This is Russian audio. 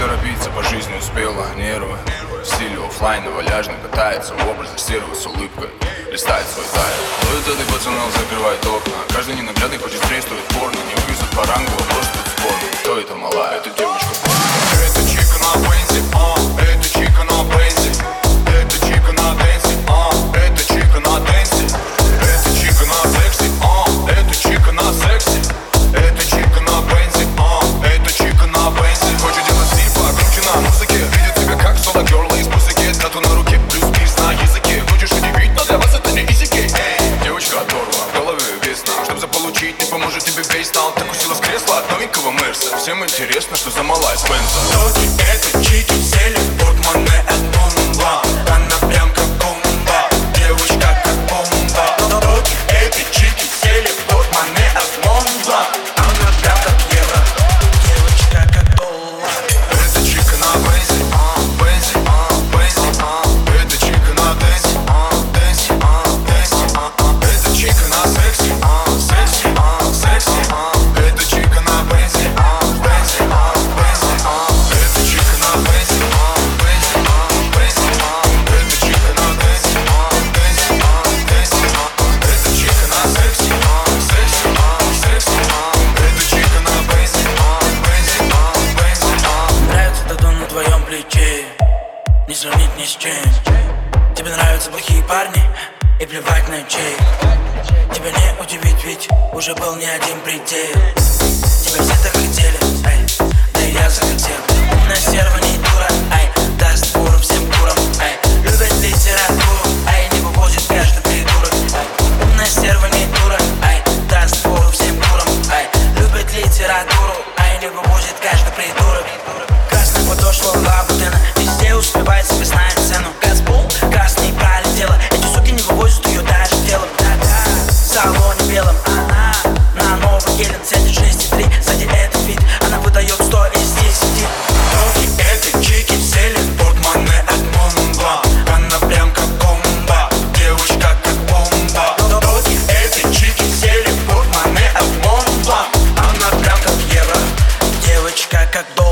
торопиться по жизни успела. Нервы в стиле оффлайна валяжно катается В образе серого с улыбкой листает свой тайм. Но этот и пацанал закрывает окна. Каждый ненаглядный хочет стрействовать порно Не вывезут по рангу, Кредит не поможет тебе весь стал. Так усила в кресло от новенького Мерса. Всем интересно, что за малая Спенса Тебе нравятся плохие парни? И плевать на чей. Тебя не удивить, ведь уже был не один предел. Тебя все так хотели, эй, да и я захотел. На серво Девушка как бог